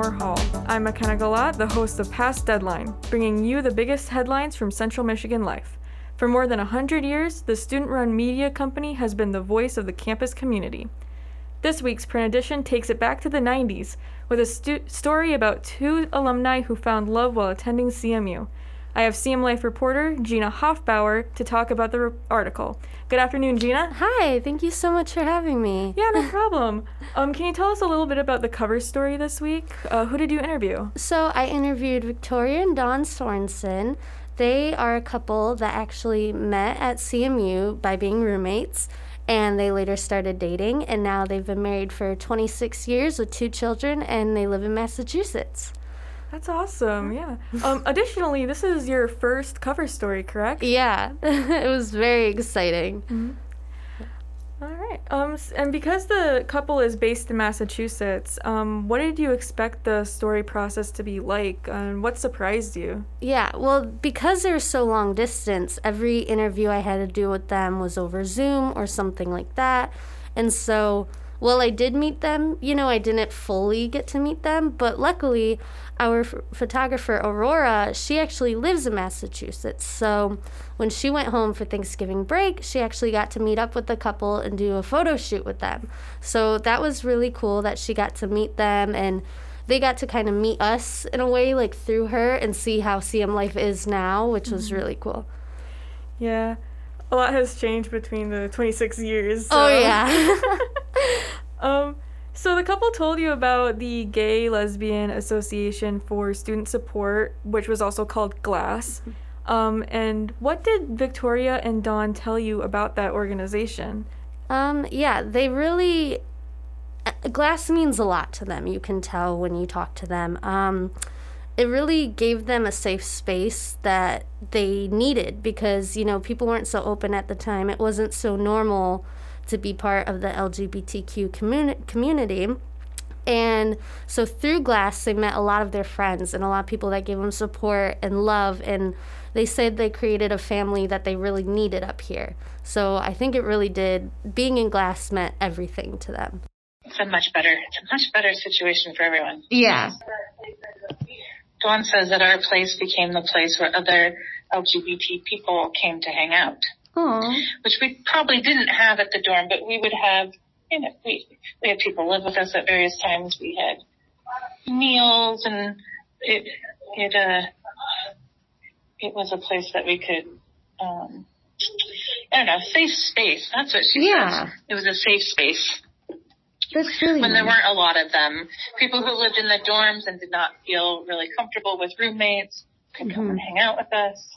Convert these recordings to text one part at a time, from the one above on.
Moore Hall. I'm McKenna Galat, the host of Past Deadline, bringing you the biggest headlines from Central Michigan life. For more than 100 years, the student run media company has been the voice of the campus community. This week's print edition takes it back to the 90s with a stu- story about two alumni who found love while attending CMU. I have CM Life reporter Gina Hoffbauer to talk about the re- article. Good afternoon, Gina. Hi, thank you so much for having me. Yeah, no problem. um, can you tell us a little bit about the cover story this week? Uh, who did you interview? So I interviewed Victoria and Dawn Sorensen. They are a couple that actually met at CMU by being roommates, and they later started dating, and now they've been married for 26 years with two children, and they live in Massachusetts. That's awesome. Yeah. Um, additionally, this is your first cover story, correct? Yeah, it was very exciting. Mm-hmm. All right. Um, and because the couple is based in Massachusetts, um, what did you expect the story process to be like? And what surprised you? Yeah, well, because they're so long distance, every interview I had to do with them was over Zoom or something like that. And so, while I did meet them, you know, I didn't fully get to meet them, but luckily, our f- photographer Aurora, she actually lives in Massachusetts. So, when she went home for Thanksgiving break, she actually got to meet up with the couple and do a photo shoot with them. So, that was really cool that she got to meet them and they got to kind of meet us in a way, like through her, and see how CM life is now, which was mm-hmm. really cool. Yeah. A lot has changed between the 26 years. Oh, so- yeah. Um, so the couple told you about the Gay Lesbian Association for Student Support, which was also called GLASS. Um, and what did Victoria and Dawn tell you about that organization? um, yeah, they really. uh, Glass means a lot to them. You can tell when you talk to them. Um, it really gave them a safe space that they needed because, you know, people weren't so open at the time. It wasn't so normal to be part of the LGBTQ communi- community. And so through Glass, they met a lot of their friends and a lot of people that gave them support and love. And they said they created a family that they really needed up here. So I think it really did. Being in Glass meant everything to them. it's a much better it's a much better situation for everyone. Yeah. Dawn says that our place became the place where other LGBT people came to hang out, Aww. which we probably didn't have at the dorm, but we would have, you know, we, we had people live with us at various times. We had meals and it, it, uh, it was a place that we could, um, I don't know, safe space. That's what she Yeah. says. It was a safe space. That's really when there weren't a lot of them. People who lived in the dorms and did not feel really comfortable with roommates could come mm-hmm. and hang out with us.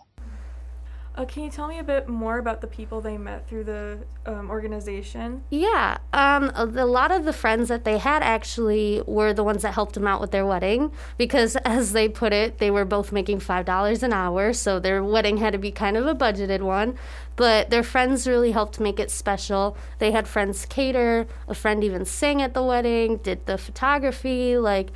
Uh, can you tell me a bit more about the people they met through the um, organization? Yeah, um, a lot of the friends that they had actually were the ones that helped them out with their wedding because, as they put it, they were both making five dollars an hour, so their wedding had to be kind of a budgeted one. But their friends really helped make it special. They had friends cater, a friend even sang at the wedding, did the photography, like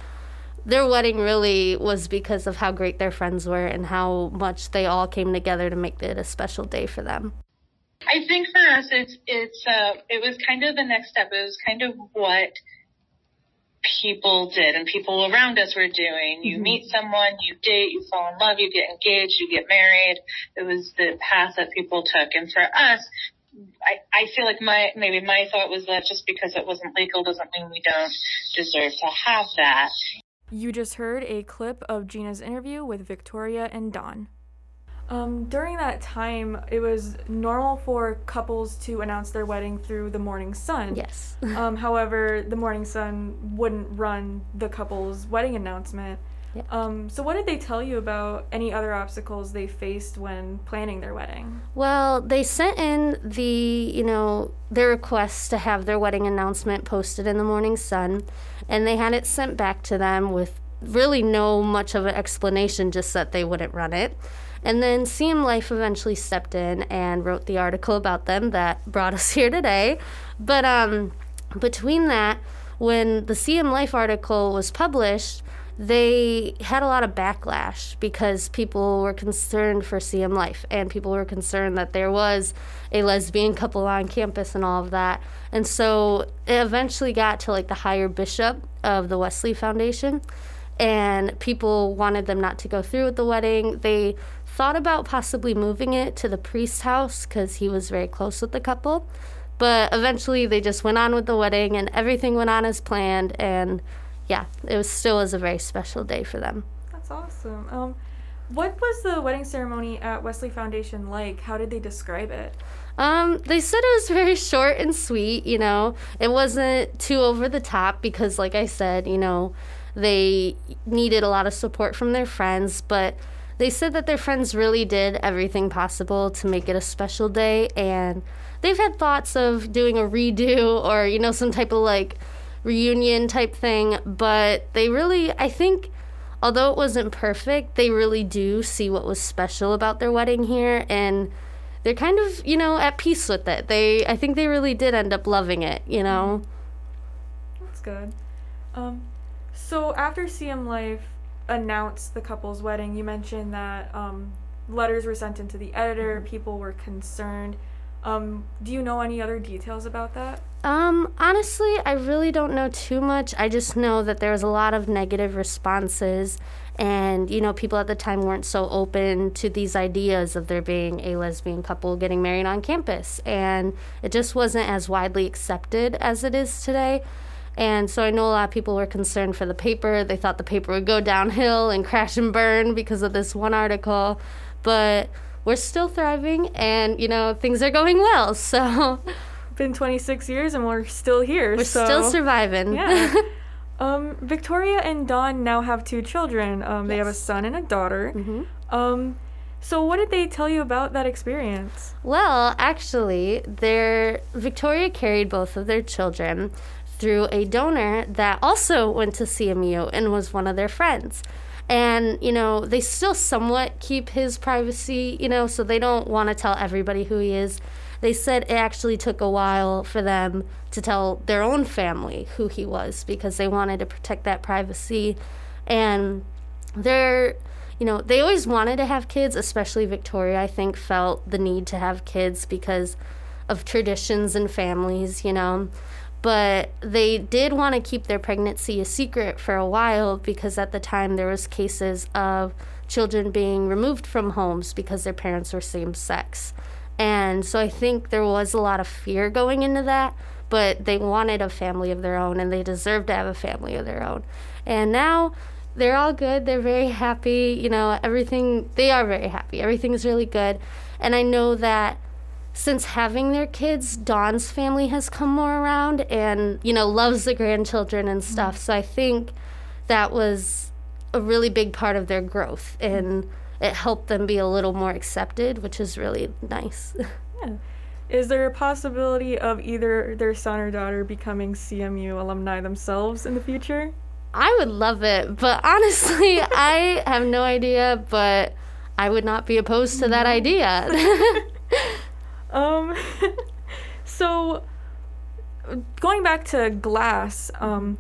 their wedding really was because of how great their friends were and how much they all came together to make it a special day for them. I think for us, it's it's uh, it was kind of the next step. It was kind of what people did and people around us were doing. You meet someone, you date, you fall in love, you get engaged, you get married. It was the path that people took, and for us. I, I feel like my maybe my thought was that just because it wasn't legal doesn't mean we don't deserve to have that. You just heard a clip of Gina's interview with Victoria and Dawn. Um, during that time, it was normal for couples to announce their wedding through the Morning Sun. Yes. Um, however, the Morning Sun wouldn't run the couple's wedding announcement. Yeah. Um, so, what did they tell you about any other obstacles they faced when planning their wedding? Well, they sent in the, you know, their request to have their wedding announcement posted in the Morning Sun, and they had it sent back to them with really no much of an explanation, just that they wouldn't run it. And then CM Life eventually stepped in and wrote the article about them that brought us here today. But um, between that, when the CM Life article was published, they had a lot of backlash because people were concerned for CM Life and people were concerned that there was a lesbian couple on campus and all of that. And so it eventually got to like the higher bishop of the Wesley Foundation. and people wanted them not to go through with the wedding. They thought about possibly moving it to the priest's house because he was very close with the couple. But eventually they just went on with the wedding and everything went on as planned. And yeah, it was still was a very special day for them. That's awesome. Um, what was the wedding ceremony at Wesley Foundation like? How did they describe it? Um, they said it was very short and sweet, you know. It wasn't too over the top because like I said, you know, they needed a lot of support from their friends, but they said that their friends really did everything possible to make it a special day and they've had thoughts of doing a redo or, you know, some type of like reunion type thing, but they really I think although it wasn't perfect, they really do see what was special about their wedding here and they're kind of, you know, at peace with it. They I think they really did end up loving it, you know. That's good. Um, so after CM Life announced the couple's wedding, you mentioned that um, letters were sent into the editor, people were concerned. Um, do you know any other details about that? Um, honestly, I really don't know too much. I just know that there was a lot of negative responses, and you know, people at the time weren't so open to these ideas of there being a lesbian couple getting married on campus, and it just wasn't as widely accepted as it is today. And so I know a lot of people were concerned for the paper. They thought the paper would go downhill and crash and burn because of this one article, but we're still thriving, and you know, things are going well. So Been 26 years and we're still here. we're so still surviving. Yeah. um, Victoria and Dawn now have two children. Um, they have a son and a daughter. Mhm. Um, so what did they tell you about that experience? Well, actually, their Victoria carried both of their children through a donor that also went to CMU and was one of their friends. And, you know, they still somewhat keep his privacy, you know, so they don't want to tell everybody who he is. They said it actually took a while for them to tell their own family who he was because they wanted to protect that privacy. And they're you know they always wanted to have kids especially victoria i think felt the need to have kids because of traditions and families you know but they did want to keep their pregnancy a secret for a while because at the time there was cases of children being removed from homes because their parents were same sex and so i think there was a lot of fear going into that but they wanted a family of their own and they deserved to have a family of their own and now they're all good. They're very happy. You know, everything, they are very happy. Everything's really good. And I know that since having their kids, Dawn's family has come more around and, you know, loves the grandchildren and stuff. Mm-hmm. So I think that was a really big part of their growth and it helped them be a little more accepted, which is really nice. Yeah. Is there a possibility of either their son or daughter becoming CMU alumni themselves in the future? I would love it, but honestly, I have no idea, but I would not be opposed to that idea. Um, so going back to glass, um,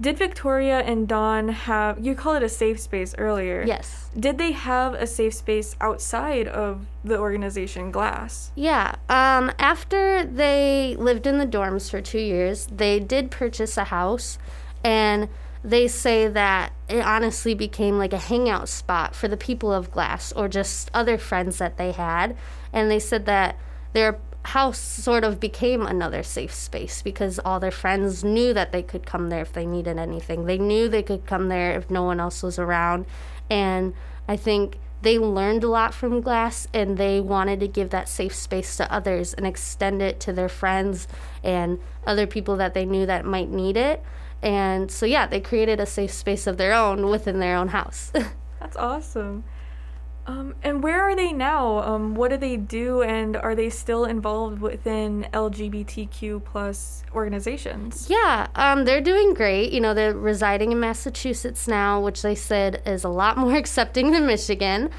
did Victoria and Dawn have you call it a safe space earlier? yes. Did they have a safe space outside of the organization Glass? Yeah. Um, after they lived in the dorms for two years, they did purchase a house, and they say that it honestly became like a hangout spot for the people of Glass or just other friends that they had. And they said that their house sort of became another safe space because all their friends knew that they could come there if they needed anything. They knew they could come there if no one else was around. And I think they learned a lot from Glass and they wanted to give that safe space to others and extend it to their friends and other people that they knew that might need it. And so, yeah, they created a safe space of their own within their own house. That's awesome. Um, and where are they now? Um, what do they do, and are they still involved within LGBTQ plus organizations? Yeah, um, they're doing great. You know, they're residing in Massachusetts now, which they said is a lot more accepting than Michigan.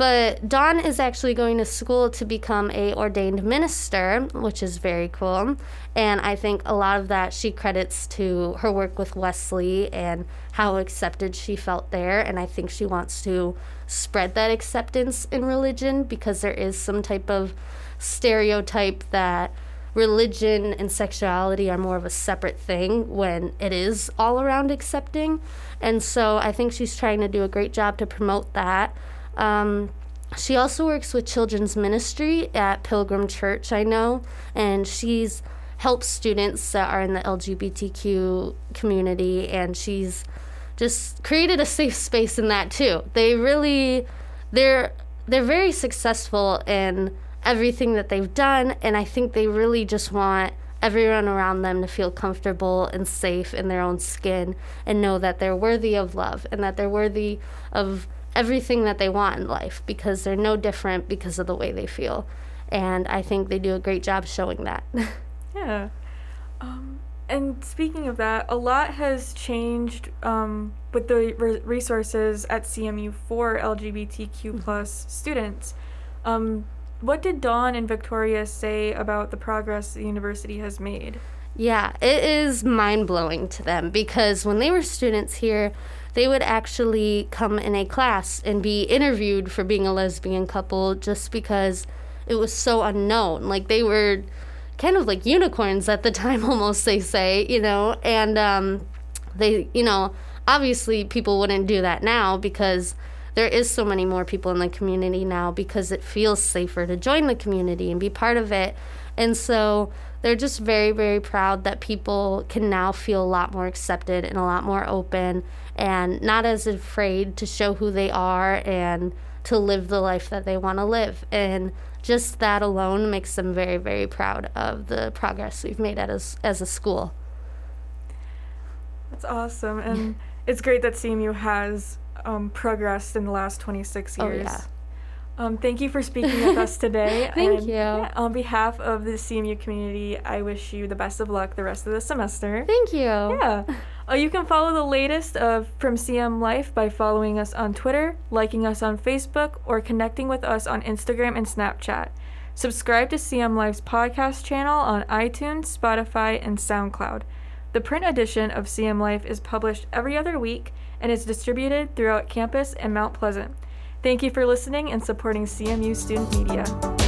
But Dawn is actually going to school to become a ordained minister, which is very cool. And I think a lot of that she credits to her work with Wesley and how accepted she felt there. And I think she wants to spread that acceptance in religion because there is some type of stereotype that religion and sexuality are more of a separate thing when it is all around accepting. And so I think she's trying to do a great job to promote that. Um, she also works with children's ministry at Pilgrim Church, I know, and she's helps students that are in the LGBTQ community, and she's just created a safe space in that too. They really, they're they're very successful in everything that they've done, and I think they really just want everyone around them to feel comfortable and safe in their own skin and know that they're worthy of love and that they're worthy of everything that they want in life because they're no different because of the way they feel. And I think they do a great job showing that. yeah. Um, and speaking of that, a lot has changed um, with the re- resources at CMU for LGBTQ mm-hmm. plus students. Um, what did Dawn and Victoria say about the progress the university has made? Yeah, it is mind blowing to them because when they were students here, they would actually come in a class and be interviewed for being a lesbian couple just because it was so unknown. Like they were kind of like unicorns at the time, almost, they say, you know, and um, they, you know, obviously people wouldn't do that now because there is so many more people in the community now because it feels safer to join the community and be part of it. And so they're just very, very proud that people can now feel a lot more accepted and a lot more open and not as afraid to show who they are and to live the life that they want to live. And just that alone makes them very, very proud of the progress we've made as, as a school. That's awesome. And it's great that CMU has um, progressed in the last 26 years. Oh, yeah. Um, thank you for speaking with us today. thank and, you. Yeah, on behalf of the CMU community, I wish you the best of luck the rest of the semester. Thank you. Yeah. Uh, you can follow the latest of from CM Life by following us on Twitter, liking us on Facebook, or connecting with us on Instagram and Snapchat. Subscribe to CM Life's podcast channel on iTunes, Spotify, and SoundCloud. The print edition of CM Life is published every other week and is distributed throughout campus and Mount Pleasant. Thank you for listening and supporting CMU Student Media.